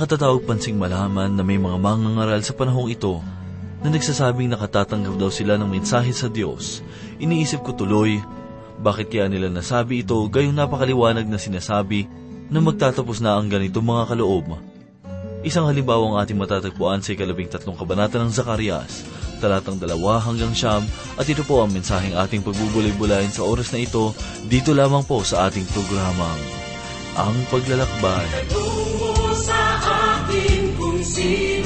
Nakatatawag pansing malaman na may mga mangangaral sa panahong ito na nagsasabing nakatatanggap daw sila ng mensahe sa Diyos. Iniisip ko tuloy, bakit kaya nila nasabi ito gayong napakaliwanag na sinasabi na magtatapos na ang ganito mga kaloob? Isang halimbawa ang ating matatagpuan sa ikalabing tatlong kabanata ng Zakarias, talatang dalawa hanggang siyam, at ito po ang mensaheng ating pagbubulay-bulayin sa oras na ito, dito lamang po sa ating programang, Ang Paglalakbay. Tungo sa akin kung sino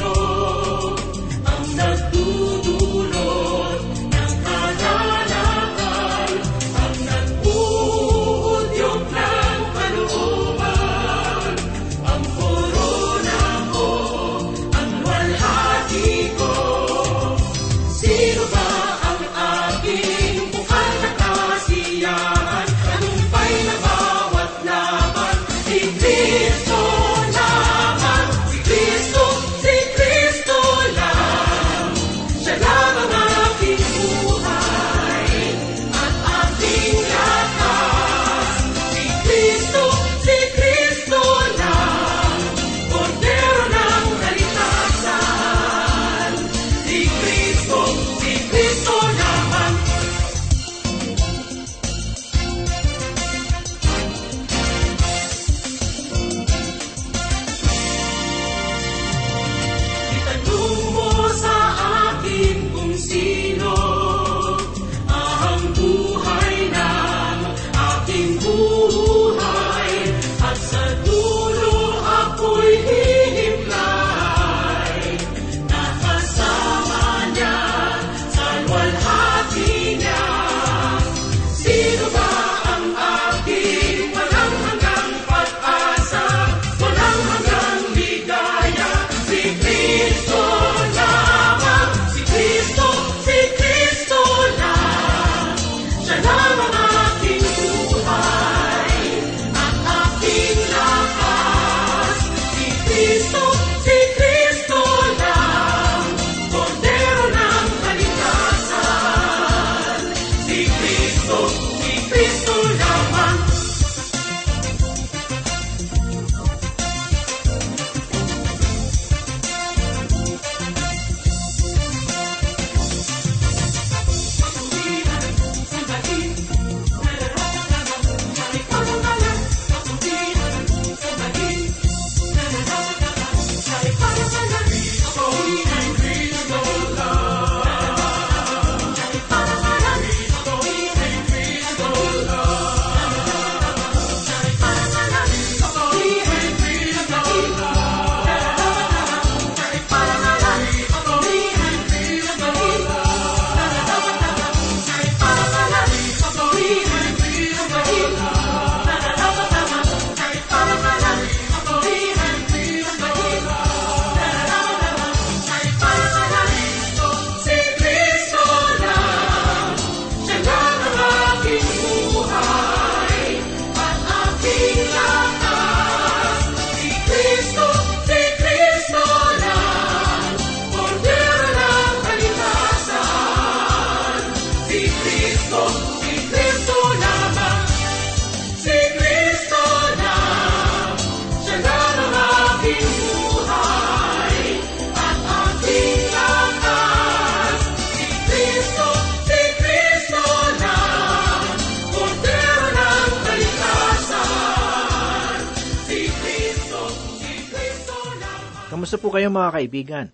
Kamusta po kayo mga kaibigan?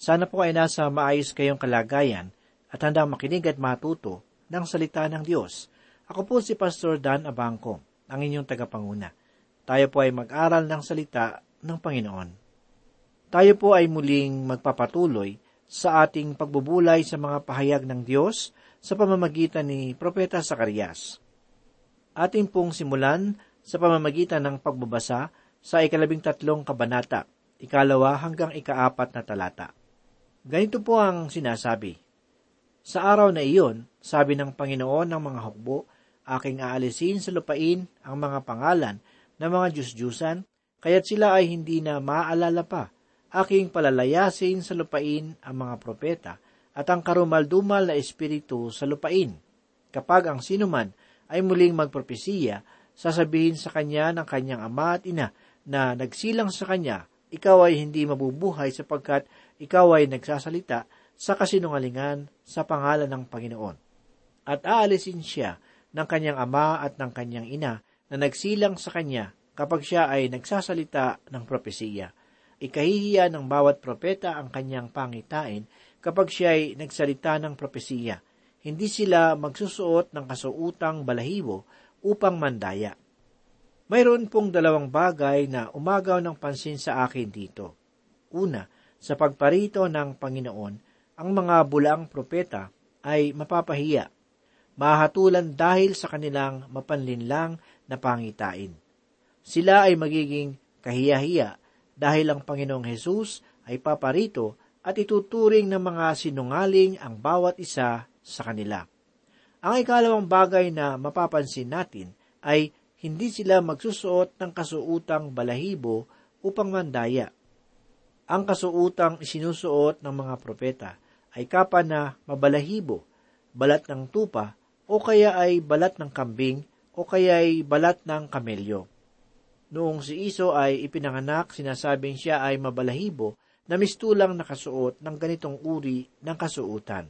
Sana po ay nasa maayos kayong kalagayan at handang makinig at matuto ng salita ng Diyos. Ako po si Pastor Dan Abangco, ang inyong tagapanguna. Tayo po ay mag-aral ng salita ng Panginoon. Tayo po ay muling magpapatuloy sa ating pagbubulay sa mga pahayag ng Diyos sa pamamagitan ni Propeta Sakarias. Ating pong simulan sa pamamagitan ng pagbabasa sa ikalabing tatlong kabanata, ikalawa hanggang ikaapat na talata. Ganito po ang sinasabi. Sa araw na iyon, sabi ng Panginoon ng mga hukbo, aking aalisin sa lupain ang mga pangalan ng mga Diyos-Diyusan, kaya't sila ay hindi na maaalala pa. Aking palalayasin sa lupain ang mga propeta at ang karumaldumal na espiritu sa lupain. Kapag ang sinuman ay muling magpropesiya, sasabihin sa kanya ng kanyang ama at ina na nagsilang sa kanya, ikaw ay hindi mabubuhay sapagkat ikaw ay nagsasalita sa kasinungalingan sa pangalan ng Panginoon. At aalisin siya ng kanyang ama at ng kanyang ina na nagsilang sa kanya kapag siya ay nagsasalita ng propesiya. Ikahihiya ng bawat propeta ang kanyang pangitain kapag siya ay nagsalita ng propesiya. Hindi sila magsusuot ng kasuutang balahibo upang mandaya. Mayroon pong dalawang bagay na umagaw ng pansin sa akin dito. Una, sa pagparito ng Panginoon, ang mga bulaang propeta ay mapapahiya, mahatulan dahil sa kanilang mapanlinlang na pangitain. Sila ay magiging kahiyahiya dahil ang Panginoong Hesus ay paparito at ituturing ng mga sinungaling ang bawat isa sa kanila. Ang ikalawang bagay na mapapansin natin ay hindi sila magsusuot ng kasuutang balahibo upang mandaya. Ang kasuutang isinusuot ng mga propeta ay kapa na mabalahibo, balat ng tupa, o kaya ay balat ng kambing, o kaya ay balat ng kamelyo. Noong si Iso ay ipinanganak, sinasabing siya ay mabalahibo na mistulang nakasuot ng ganitong uri ng kasuutan.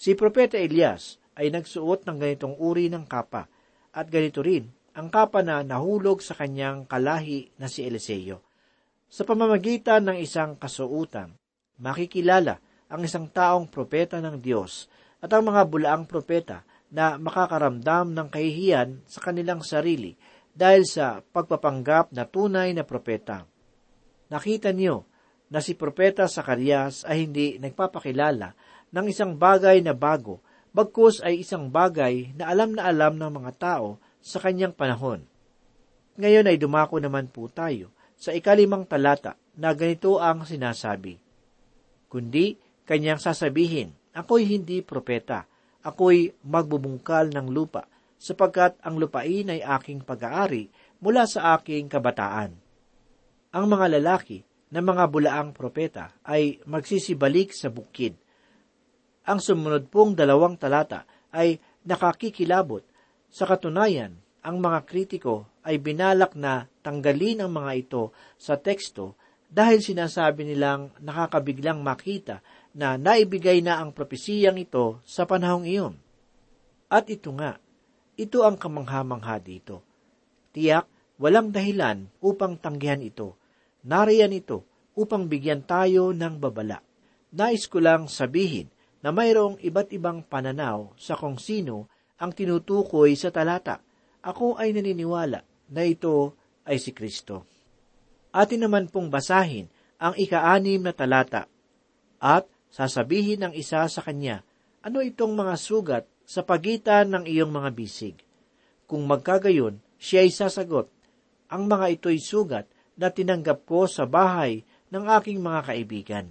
Si Propeta Elias ay nagsuot ng ganitong uri ng kapa, at ganito rin ang kapa na nahulog sa kanyang kalahi na si Eliseo. Sa pamamagitan ng isang kasuutan, makikilala ang isang taong propeta ng Diyos at ang mga bulaang propeta na makakaramdam ng kahihiyan sa kanilang sarili dahil sa pagpapanggap na tunay na propeta. Nakita niyo na si Propeta Sakarias ay hindi nagpapakilala ng isang bagay na bago, bagkus ay isang bagay na alam na alam ng mga tao sa kanyang panahon. Ngayon ay dumako naman po tayo sa ikalimang talata na ganito ang sinasabi. Kundi kanyang sasabihin, ako'y hindi propeta, ako'y magbubungkal ng lupa, sapagkat ang lupain ay aking pag-aari mula sa aking kabataan. Ang mga lalaki na mga bulaang propeta ay magsisibalik sa bukid. Ang sumunod pong dalawang talata ay nakakikilabot sa katunayan, ang mga kritiko ay binalak na tanggalin ang mga ito sa teksto dahil sinasabi nilang nakakabiglang makita na naibigay na ang propesiyang ito sa panahong iyon. At ito nga, ito ang kamangha-mangha dito. Tiyak, walang dahilan upang tanggihan ito. Nariyan ito upang bigyan tayo ng babala. Nais ko lang sabihin na mayroong iba't ibang pananaw sa kung sino ang tinutukoy sa talata. Ako ay naniniwala na ito ay si Kristo. Atin naman pong basahin ang ika-anim na talata at sasabihin ng isa sa kanya, ano itong mga sugat sa pagitan ng iyong mga bisig? Kung magkagayon, siya ay sasagot, ang mga ito'y sugat na tinanggap ko sa bahay ng aking mga kaibigan.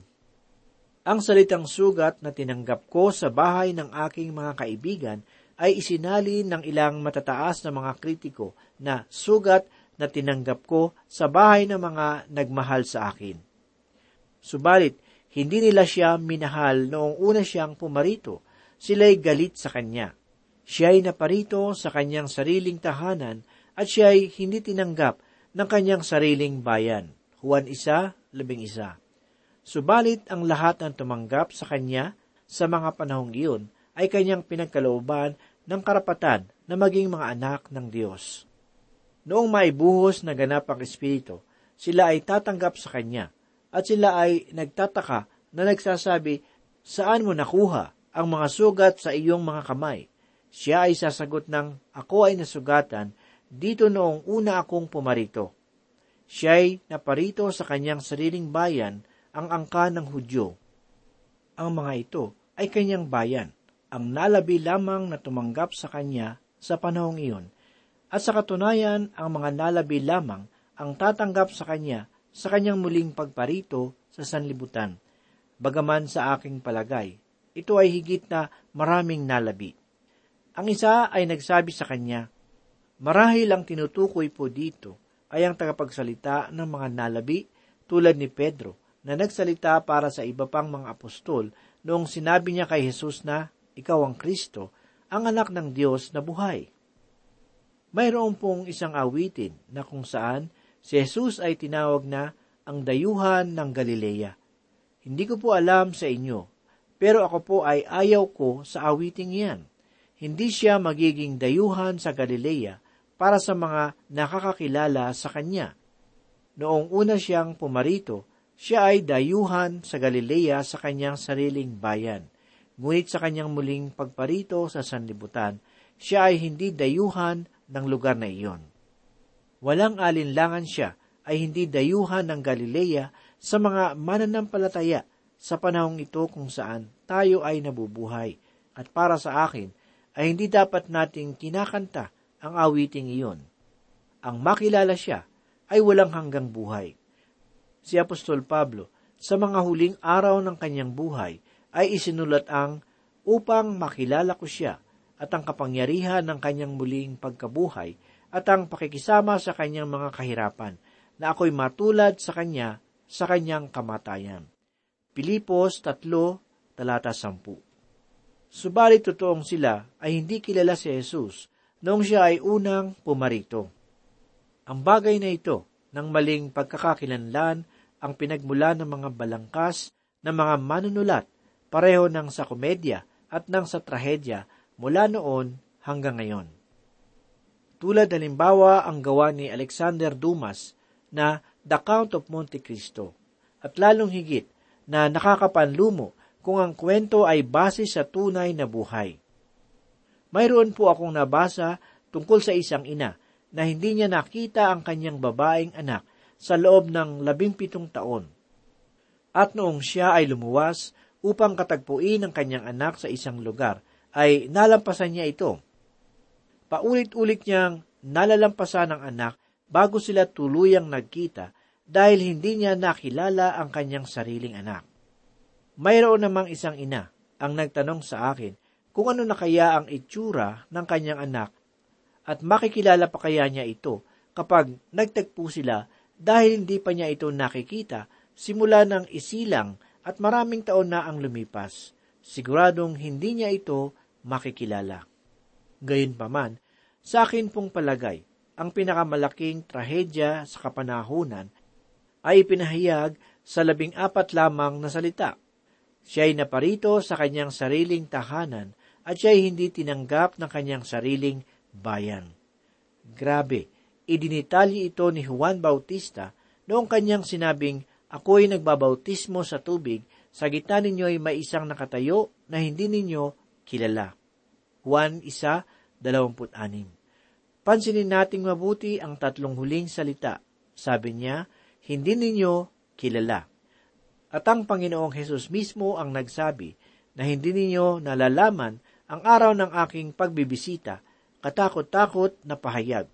Ang salitang sugat na tinanggap ko sa bahay ng aking mga kaibigan ay isinalin ng ilang matataas na mga kritiko na sugat na tinanggap ko sa bahay ng mga nagmahal sa akin. Subalit, hindi nila siya minahal noong una siyang pumarito. Sila'y galit sa kanya. Siya ay naparito sa kanyang sariling tahanan at siya ay hindi tinanggap ng kanyang sariling bayan. Juan isa, labing isa. Subalit ang lahat ng tumanggap sa kanya sa mga panahong iyon ay kanyang pinagkalooban ng karapatan na maging mga anak ng Diyos. Noong maibuhos na ganap ang Espiritu, sila ay tatanggap sa Kanya, at sila ay nagtataka na nagsasabi, Saan mo nakuha ang mga sugat sa iyong mga kamay? Siya ay sasagot ng, Ako ay nasugatan dito noong una akong pumarito. Siya ay naparito sa kanyang sariling bayan, ang angka ng Hudyo. Ang mga ito ay kanyang bayan, ang nalabi lamang na tumanggap sa kanya sa panahong iyon, at sa katunayan ang mga nalabi lamang ang tatanggap sa kanya sa kanyang muling pagparito sa sanlibutan. Bagaman sa aking palagay, ito ay higit na maraming nalabi. Ang isa ay nagsabi sa kanya, Marahil ang tinutukoy po dito ay ang tagapagsalita ng mga nalabi tulad ni Pedro na nagsalita para sa iba pang mga apostol noong sinabi niya kay Jesus na ikaw ang Kristo, ang anak ng Diyos na buhay. Mayroon pong isang awitin na kung saan si Jesus ay tinawag na ang dayuhan ng Galilea. Hindi ko po alam sa inyo, pero ako po ay ayaw ko sa awiting iyan. Hindi siya magiging dayuhan sa Galilea para sa mga nakakakilala sa kanya. Noong una siyang pumarito, siya ay dayuhan sa Galilea sa kanyang sariling bayan. Ngunit sa kanyang muling pagparito sa sanlibutan, siya ay hindi dayuhan ng lugar na iyon. Walang alinlangan siya ay hindi dayuhan ng Galilea sa mga mananampalataya sa panahong ito kung saan tayo ay nabubuhay. At para sa akin, ay hindi dapat nating kinakanta ang awiting iyon. Ang makilala siya ay walang hanggang buhay. Si Apostol Pablo, sa mga huling araw ng kanyang buhay, ay isinulat ang upang makilala ko siya at ang kapangyarihan ng kanyang muling pagkabuhay at ang pakikisama sa kanyang mga kahirapan na ako'y matulad sa kanya sa kanyang kamatayan. Pilipos 3, talata 10 Subalit totoong sila ay hindi kilala si Jesus noong siya ay unang pumarito. Ang bagay na ito ng maling pagkakakilanlan ang pinagmula ng mga balangkas ng mga manunulat pareho ng sa komedya at ng sa trahedya mula noon hanggang ngayon. Tulad halimbawa ang gawa ni Alexander Dumas na The Count of Monte Cristo at lalong higit na nakakapanlumo kung ang kwento ay base sa tunay na buhay. Mayroon po akong nabasa tungkol sa isang ina na hindi niya nakita ang kanyang babaeng anak sa loob ng labimpitong taon. At noong siya ay lumuwas upang katagpuin ang kanyang anak sa isang lugar, ay nalampasan niya ito Paulit-ulit niyang nalalampasan ng anak bago sila tuluyang nagkita dahil hindi niya nakilala ang kanyang sariling anak. Mayroon namang isang ina ang nagtanong sa akin kung ano na kaya ang itsura ng kanyang anak at makikilala pa kaya niya ito kapag nagtagpo sila dahil hindi pa niya ito nakikita simula ng isilang at maraming taon na ang lumipas. Siguradong hindi niya ito makikilala. Gayunpaman, sa akin pong palagay, ang pinakamalaking trahedya sa kapanahunan ay pinahayag sa labing apat lamang na salita. Siya ay naparito sa kanyang sariling tahanan at siya ay hindi tinanggap ng kanyang sariling bayan. Grabe, idinitalye ito ni Juan Bautista noong kanyang sinabing, Ako'y nagbabautismo sa tubig, sa gitna ninyo ay may isang nakatayo na hindi ninyo kilala. Juan 1.26 Pansinin nating mabuti ang tatlong huling salita. Sabi niya, hindi ninyo kilala. At ang Panginoong Hesus mismo ang nagsabi na hindi ninyo nalalaman ang araw ng aking pagbibisita, katakot-takot na pahayag.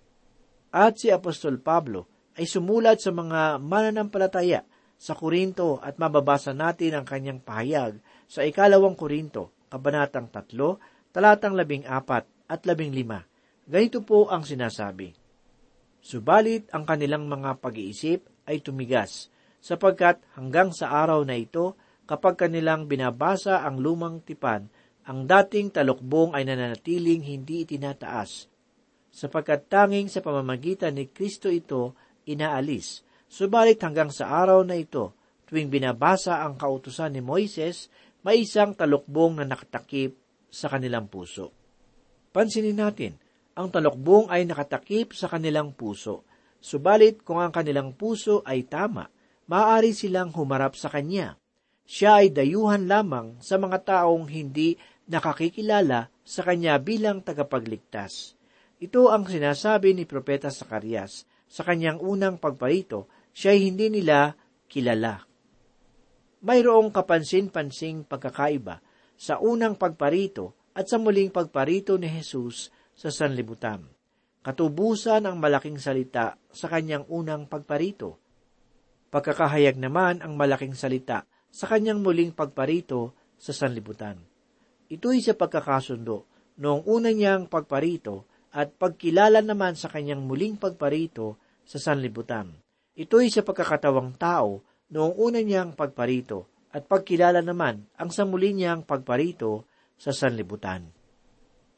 At si Apostol Pablo ay sumulat sa mga mananampalataya sa Korinto at mababasa natin ang kanyang pahayag sa ikalawang Korinto, kabanatang tatlo, talatang labing apat at labing lima. Ganito po ang sinasabi. Subalit ang kanilang mga pag-iisip ay tumigas, sapagkat hanggang sa araw na ito, kapag kanilang binabasa ang lumang tipan, ang dating talukbong ay nananatiling hindi itinataas, sapagkat tanging sa pamamagitan ni Kristo ito inaalis. Subalit hanggang sa araw na ito, tuwing binabasa ang kautusan ni Moises, may isang talukbong na nakatakip sa kanilang puso. Pansinin natin, ang talokbong ay nakatakip sa kanilang puso. Subalit kung ang kanilang puso ay tama, maaari silang humarap sa Kanya. Siya ay dayuhan lamang sa mga taong hindi nakakikilala sa Kanya bilang tagapagligtas. Ito ang sinasabi ni Propeta Sakarias sa kanyang unang pagparito, siya ay hindi nila kilala. Mayroong kapansin-pansing pagkakaiba sa unang pagparito at sa muling pagparito ni Jesus sa sanlibutan. Katubusan ang malaking salita sa kanyang unang pagparito. Pagkakahayag naman ang malaking salita sa kanyang muling pagparito sa sanlibutan. Ito'y sa pagkakasundo noong una niyang pagparito at pagkilala naman sa kanyang muling pagparito sa sanlibutan. Ito'y sa pagkakatawang tao noong una niyang pagparito at pagkilala naman ang sa muli niyang pagparito sa sanlibutan.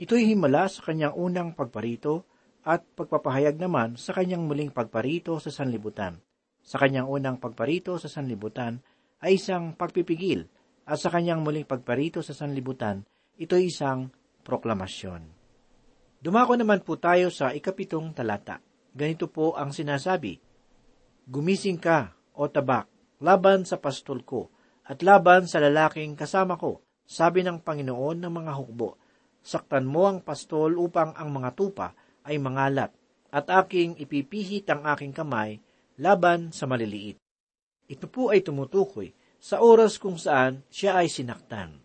Ito'y himala sa kanyang unang pagparito at pagpapahayag naman sa kanyang muling pagparito sa sanlibutan. Sa kanyang unang pagparito sa sanlibutan ay isang pagpipigil at sa kanyang muling pagparito sa sanlibutan, ito isang proklamasyon. Dumako naman po tayo sa ikapitong talata. Ganito po ang sinasabi, Gumising ka, o tabak, laban sa pastol ko, at laban sa lalaking kasama ko, sabi ng Panginoon ng mga hukbo. Saktan mo ang pastol upang ang mga tupa ay mangalat, at aking ipipihit ang aking kamay laban sa maliliit. Ito po ay tumutukoy sa oras kung saan siya ay sinaktan.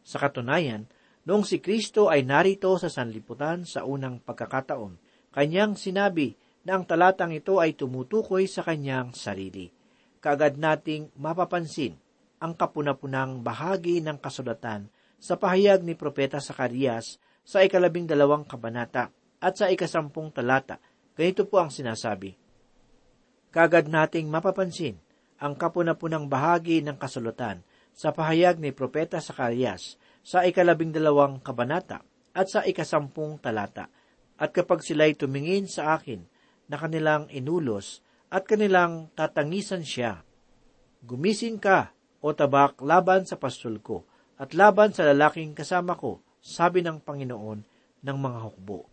Sa katunayan, noong si Kristo ay narito sa sanliputan sa unang pagkakataon, kanyang sinabi na ang talatang ito ay tumutukoy sa kanyang sarili. Kaagad nating mapapansin ang kapunapunang bahagi ng kasulatan sa pahayag ni Propeta Sakarias sa ikalabing dalawang kabanata at sa ikasampung talata. Ganito po ang sinasabi. Kagad nating mapapansin ang kapunapunang bahagi ng kasulatan sa pahayag ni Propeta Sakarias sa ikalabing dalawang kabanata at sa ikasampung talata. At kapag sila'y tumingin sa akin na kanilang inulos at kanilang tatangisan siya, Gumising ka, o tabak, laban sa pastol ko, at laban sa lalaking kasama ko, sabi ng Panginoon ng mga hukbo.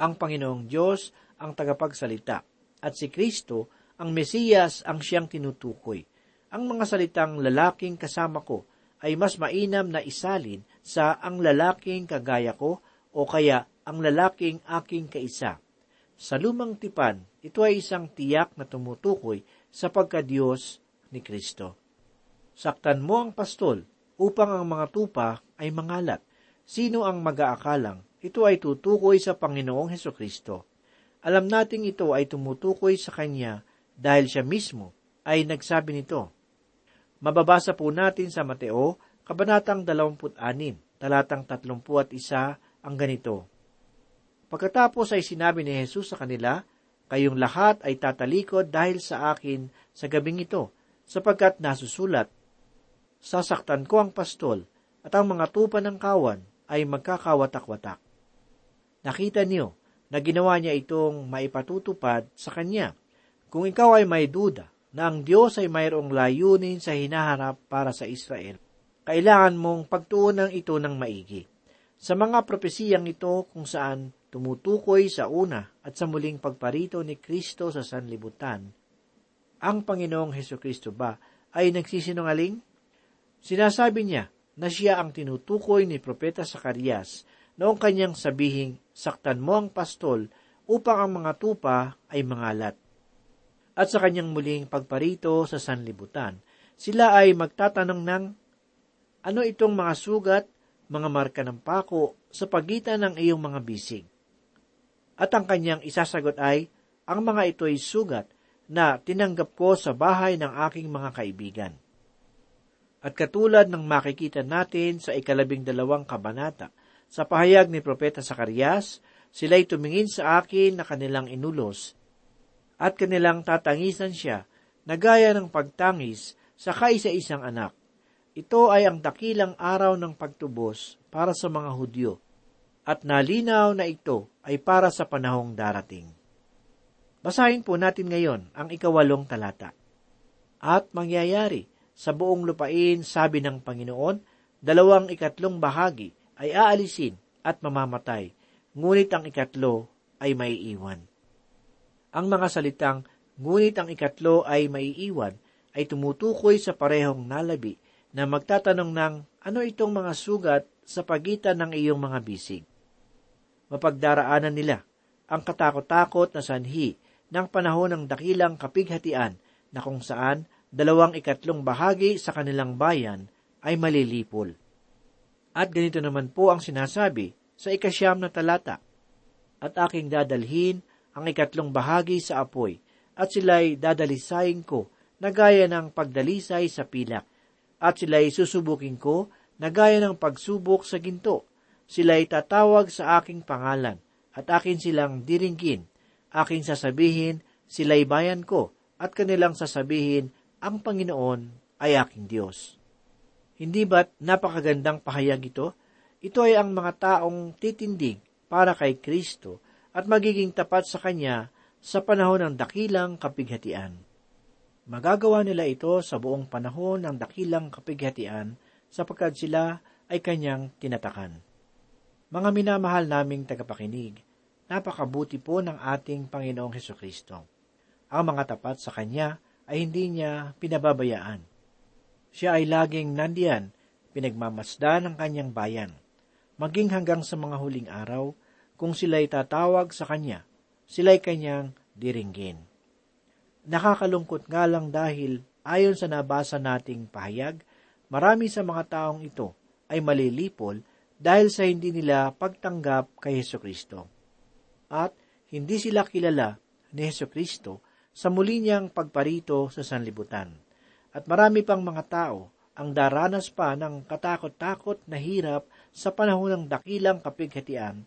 Ang Panginoong Diyos ang tagapagsalita, at si Kristo ang Mesiyas ang siyang tinutukoy. Ang mga salitang lalaking kasama ko ay mas mainam na isalin sa ang lalaking kagaya ko o kaya ang lalaking aking kaisa. Sa lumang tipan, ito ay isang tiyak na tumutukoy sa pagkadiyos ni Kristo. Saktan mo ang pastol upang ang mga tupa ay mangalat. Sino ang mag-aakalang ito ay tutukoy sa Panginoong Heso Kristo? Alam nating ito ay tumutukoy sa Kanya dahil siya mismo ay nagsabi nito. Mababasa po natin sa Mateo, Kabanatang 26, talatang 31 ang ganito. Pagkatapos ay sinabi ni Jesus sa kanila, Kayong lahat ay tatalikod dahil sa akin sa gabing ito, sapagkat nasusulat, Sasaktan ko ang pastol, at ang mga tupa ng kawan ay magkakawatak-watak. Nakita niyo na ginawa niya itong maipatutupad sa kanya kung ikaw ay may duda na ang Diyos ay mayroong layunin sa hinaharap para sa Israel, kailangan mong pagtuunan ito ng maigi. Sa mga propesiyang ito kung saan tumutukoy sa una at sa muling pagparito ni Kristo sa sanlibutan, ang Panginoong Heso Kristo ba ay nagsisinungaling? Sinasabi niya na siya ang tinutukoy ni Propeta Sakarias noong kanyang sabihing, saktan mo ang pastol upang ang mga tupa ay mangalat at sa kanyang muling pagparito sa sanlibutan, sila ay magtatanong ng, ano itong mga sugat, mga marka ng pako sa pagitan ng iyong mga bisig? At ang kanyang isasagot ay, ang mga ito ay sugat na tinanggap ko sa bahay ng aking mga kaibigan. At katulad ng makikita natin sa ikalabing dalawang kabanata, sa pahayag ni Propeta Sakarias, sila'y tumingin sa akin na kanilang inulos at kanilang tatangisan siya na gaya ng pagtangis sa kaisa-isang anak. Ito ay ang dakilang araw ng pagtubos para sa mga Hudyo, at nalinaw na ito ay para sa panahong darating. Basahin po natin ngayon ang ikawalong talata. At mangyayari sa buong lupain, sabi ng Panginoon, dalawang ikatlong bahagi ay aalisin at mamamatay, ngunit ang ikatlo ay maiiwan. Ang mga salitang, ngunit ang ikatlo ay maiiwan, ay tumutukoy sa parehong nalabi na magtatanong ng ano itong mga sugat sa pagitan ng iyong mga bisig. Mapagdaraanan nila ang katakot-takot na sanhi ng panahon ng dakilang kapighatian na kung saan dalawang ikatlong bahagi sa kanilang bayan ay malilipol. At ganito naman po ang sinasabi sa ikasyam na talata. At aking dadalhin ang ikatlong bahagi sa apoy, at sila'y dadalisayin ko na gaya ng pagdalisay sa pilak, at sila'y susubukin ko na gaya ng pagsubok sa ginto. Sila'y tatawag sa aking pangalan, at akin silang diringgin. Aking sasabihin, sila'y bayan ko, at kanilang sasabihin, ang Panginoon ay aking Diyos. Hindi ba't napakagandang pahayag ito? Ito ay ang mga taong titindig para kay Kristo at magiging tapat sa Kanya sa panahon ng dakilang kapighatian. Magagawa nila ito sa buong panahon ng dakilang kapighatian sapagkat sila ay kanyang tinatakan. Mga minamahal naming tagapakinig, napakabuti po ng ating Panginoong Heso Kristo. Ang mga tapat sa Kanya ay hindi niya pinababayaan. Siya ay laging nandiyan, pinagmamasda ng kanyang bayan. Maging hanggang sa mga huling araw, kung sila'y tatawag sa Kanya, sila'y Kanyang diringgin. Nakakalungkot nga lang dahil ayon sa nabasa nating pahayag, marami sa mga taong ito ay malilipol dahil sa hindi nila pagtanggap kay Heso Kristo. At hindi sila kilala ni Heso Kristo sa muli niyang pagparito sa sanlibutan. At marami pang mga tao ang daranas pa ng katakot-takot na hirap sa panahon ng dakilang kapighatian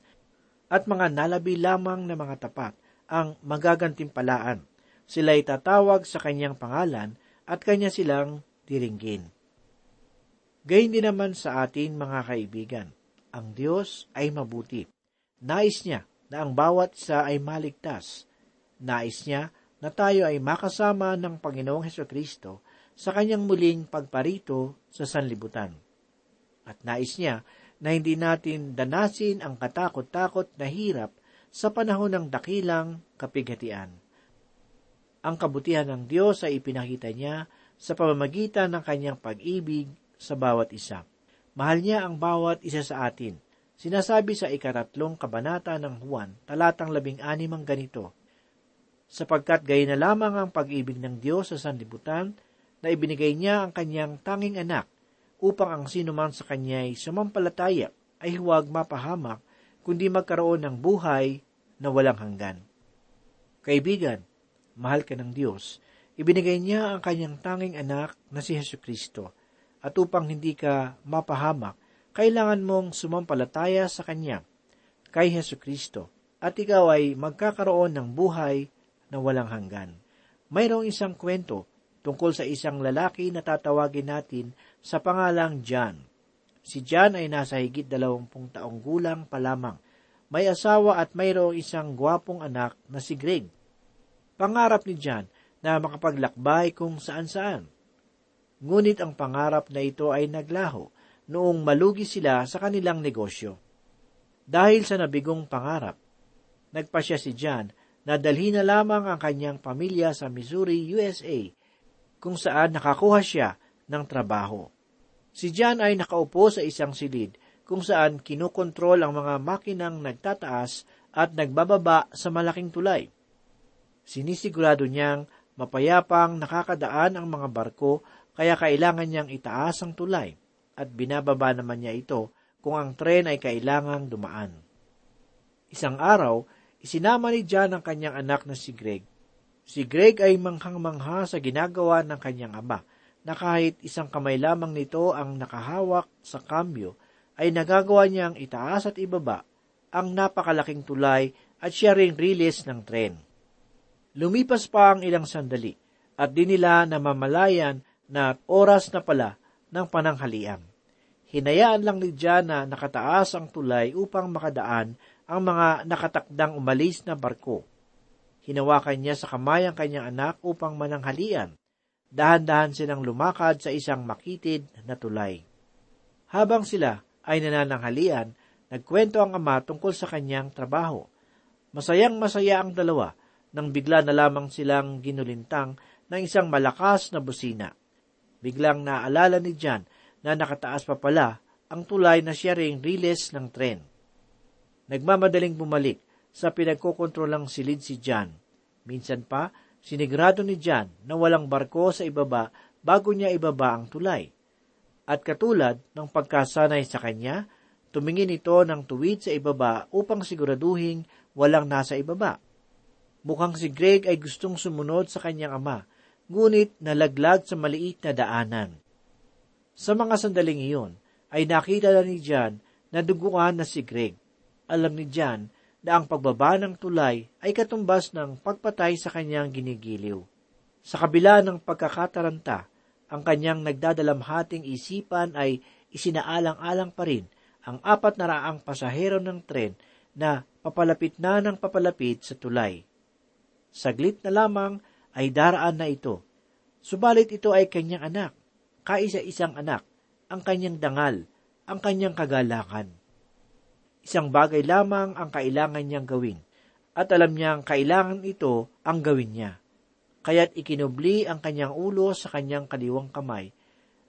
at mga nalabi lamang na mga tapat ang magagantimpalaan. Sila'y tatawag sa kanyang pangalan at kanya silang diringgin. Gayun din naman sa atin mga kaibigan ang Diyos ay mabuti. Nais niya na ang bawat isa ay maligtas. Nais niya na tayo ay makasama ng Panginoong Heso Kristo sa kanyang muling pagparito sa sanlibutan. At nais niya na hindi natin danasin ang katakot-takot na hirap sa panahon ng dakilang kapighatian. Ang kabutihan ng Diyos ay ipinakita niya sa pamamagitan ng kanyang pag-ibig sa bawat isa. Mahal niya ang bawat isa sa atin. Sinasabi sa ikaratlong kabanata ng Juan, talatang labing anim ang ganito, Sapagkat gay na lamang ang pag-ibig ng Diyos sa sanlibutan, na ibinigay niya ang kanyang tanging anak, upang ang sino man sa kanya'y sumampalataya ay huwag mapahamak, kundi magkaroon ng buhay na walang hanggan. Kaibigan, mahal ka ng Diyos, ibinigay niya ang kanyang tanging anak na si Yesu Kristo at upang hindi ka mapahamak, kailangan mong sumampalataya sa Kanya, kay Heso Kristo, at ikaw ay magkakaroon ng buhay na walang hanggan. Mayroong isang kwento tungkol sa isang lalaki na tatawagin natin sa pangalang John. Si John ay nasa higit dalawampung taong gulang pa lamang. May asawa at mayroong isang gwapong anak na si Greg. Pangarap ni John na makapaglakbay kung saan-saan. Ngunit ang pangarap na ito ay naglaho noong malugi sila sa kanilang negosyo. Dahil sa nabigong pangarap, nagpasya si John na dalhin na lamang ang kanyang pamilya sa Missouri, USA, kung saan nakakuha siya ng trabaho. Si John ay nakaupo sa isang silid kung saan kinukontrol ang mga makinang nagtataas at nagbababa sa malaking tulay. Sinisigurado niyang mapayapang nakakadaan ang mga barko kaya kailangan niyang itaas ang tulay at binababa naman niya ito kung ang tren ay kailangang dumaan. Isang araw, isinama ni John ang kanyang anak na si Greg. Si Greg ay manghang-mangha sa ginagawa ng kanyang ama na kahit isang kamay lamang nito ang nakahawak sa kambyo ay nagagawa niyang itaas at ibaba ang napakalaking tulay at siya ring rilis ng tren. Lumipas pa ang ilang sandali at di nila namamalayan na oras na pala ng pananghalian. Hinayaan lang ni John na nakataas ang tulay upang makadaan ang mga nakatakdang umalis na barko. Hinawakan niya sa kamay ang kanyang anak upang mananghalian. Dahan-dahan silang lumakad sa isang makitid na tulay. Habang sila ay nanananghalian, nagkwento ang ama tungkol sa kanyang trabaho. Masayang masaya ang dalawa nang bigla na lamang silang ginulintang ng isang malakas na busina. Biglang naalala ni John na nakataas pa pala ang tulay na siya ring riles ng tren. Nagmamadaling bumalik sa pinagkokontrolang silid si John. Minsan pa, sinigrado ni John na walang barko sa ibaba bago niya ibaba ang tulay. At katulad ng pagkasanay sa kanya, tumingin ito ng tuwid sa ibaba upang siguraduhin walang nasa ibaba. Mukhang si Greg ay gustong sumunod sa kanyang ama, ngunit nalaglag sa maliit na daanan. Sa mga sandaling iyon, ay nakita na ni John na duguan na si Greg. Alam ni John na ang pagbaba ng tulay ay katumbas ng pagpatay sa kanyang ginigiliw. Sa kabila ng pagkakataranta, ang kanyang nagdadalamhating isipan ay isinaalang-alang pa rin ang apat na raang pasahero ng tren na papalapit na ng papalapit sa tulay. Saglit na lamang ay daraan na ito. Subalit ito ay kanyang anak, kaisa-isang anak, ang kanyang dangal, ang kanyang kagalakan. Isang bagay lamang ang kailangan niyang gawin, at alam niyang kailangan ito ang gawin niya. Kaya't ikinubli ang kanyang ulo sa kanyang kaliwang kamay,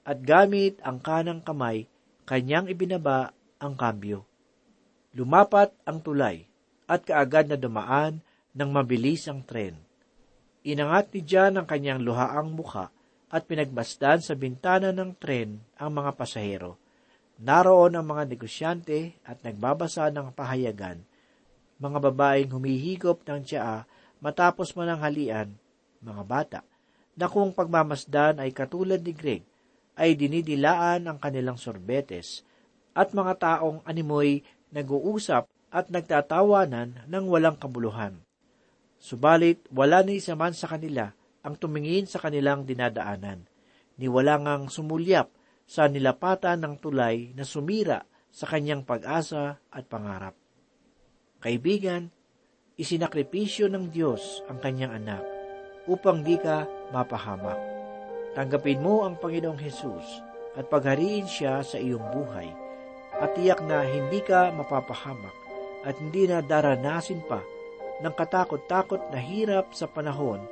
at gamit ang kanang kamay, kanyang ibinaba ang kambyo. Lumapat ang tulay, at kaagad na dumaan ng mabilis ang tren. Inangat ni John ang kanyang luhaang muka at pinagbasdan sa bintana ng tren ang mga pasahero. Naroon ang mga negosyante at nagbabasa ng pahayagan, mga babaeng humihigop ng tsaa matapos mananghalian, mga bata, na kung pagmamasdan ay katulad ni Greg, ay dinidilaan ang kanilang sorbetes, at mga taong animoy nag-uusap at nagtatawanan ng walang kabuluhan. Subalit, wala ni isa man sa kanila ang tumingin sa kanilang dinadaanan, ni wala ngang sumulyap sa nilapatan ng tulay na sumira sa kanyang pag-asa at pangarap. Kaibigan, isinakripisyo ng Diyos ang kanyang anak upang di ka mapahamak. Tanggapin mo ang Panginoong Hesus at paghariin siya sa iyong buhay at tiyak na hindi ka mapapahamak at hindi na daranasin pa ng katakot-takot na hirap sa panahon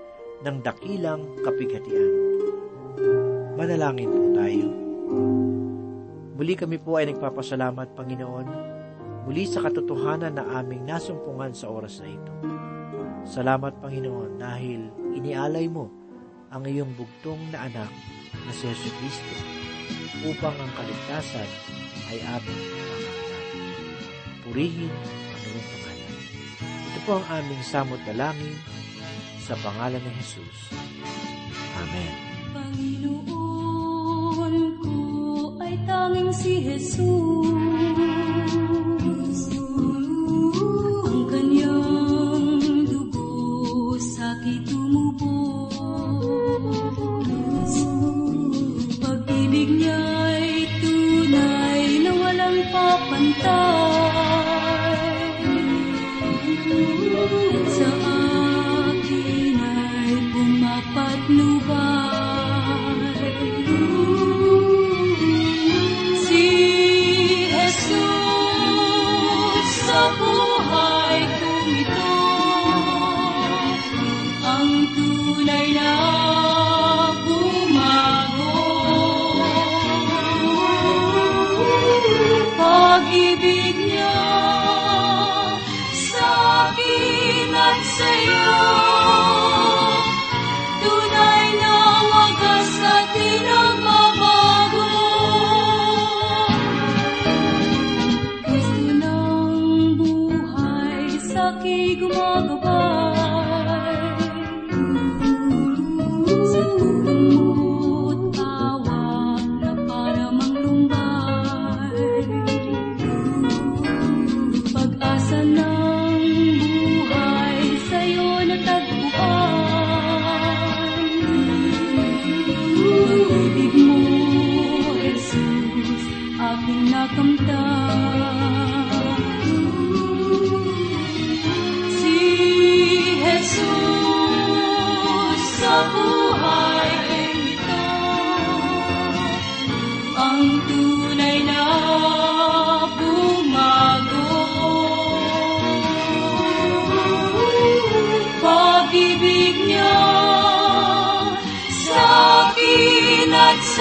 ng dakilang kapighatian. Manalangin po tayo. Muli kami po ay nagpapasalamat, Panginoon, muli sa katotohanan na aming nasumpungan sa oras na ito. Salamat, Panginoon, dahil inialay mo ang iyong bugtong na anak na si Yesu Cristo upang ang kaligtasan ay aming makamtan. Purihin po ang aming samot dalangin sa pangalan ni Jesus. Amen. Panginoon ko ay tanging si Jesus.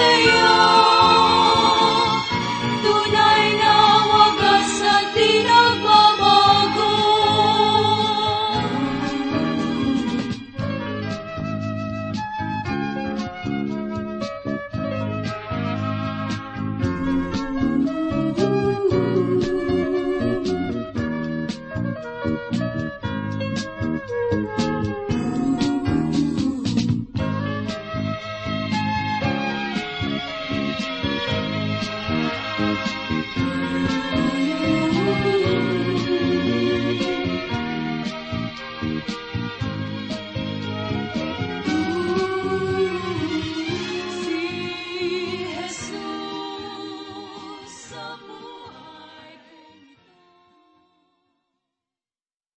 Niya sa akin at sa'yo